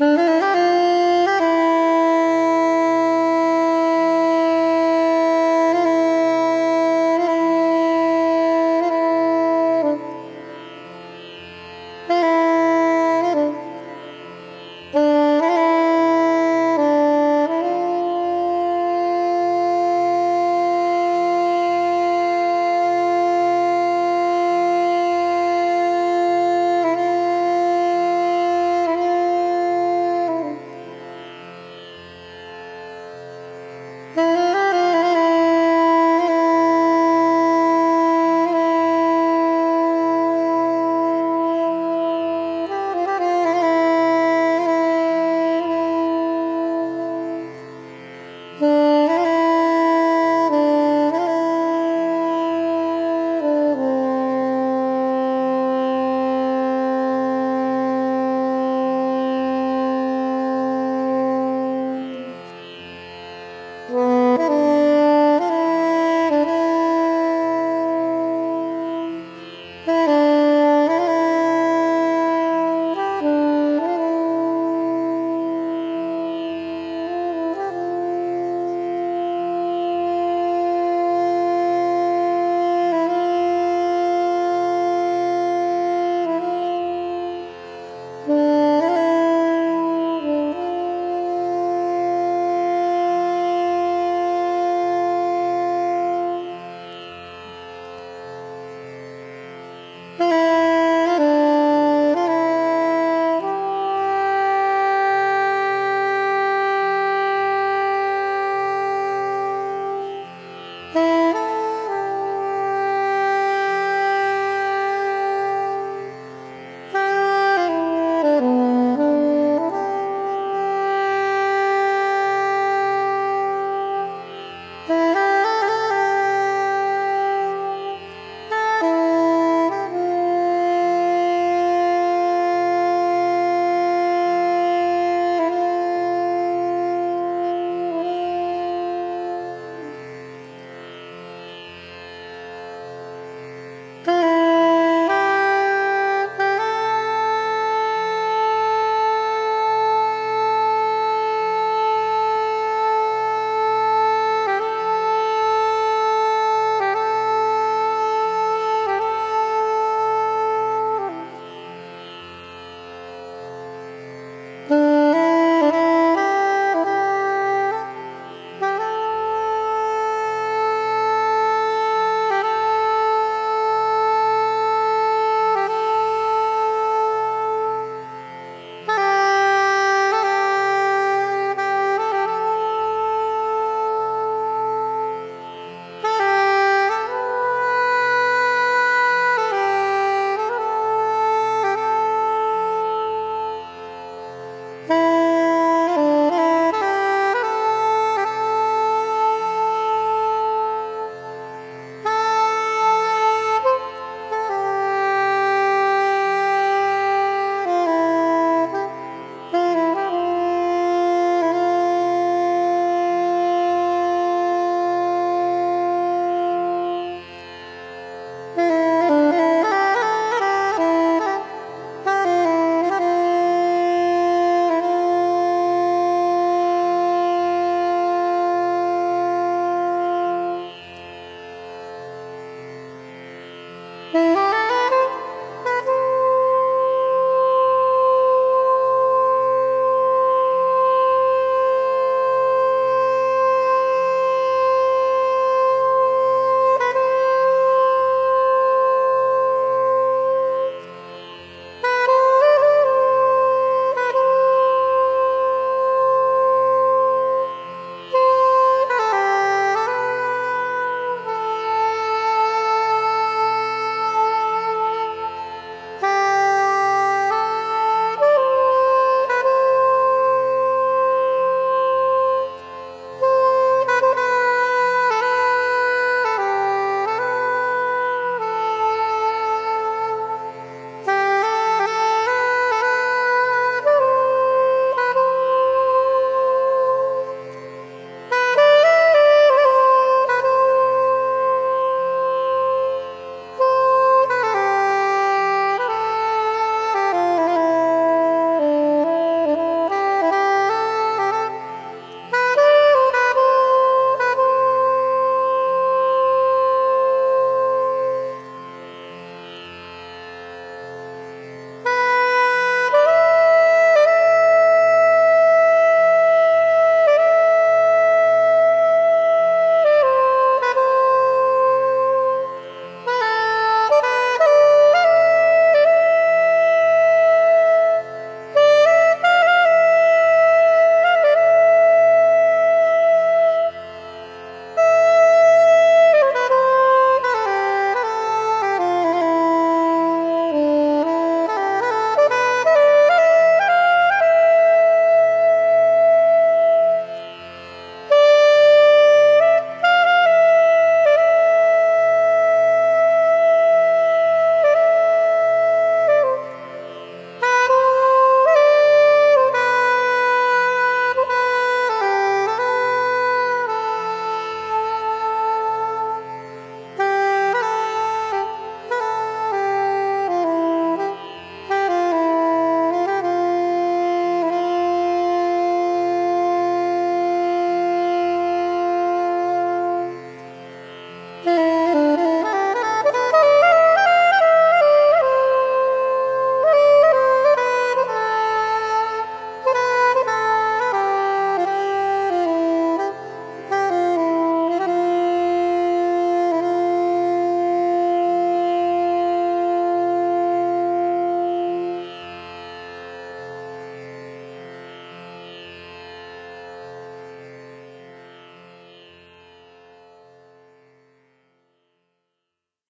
Mm-hmm.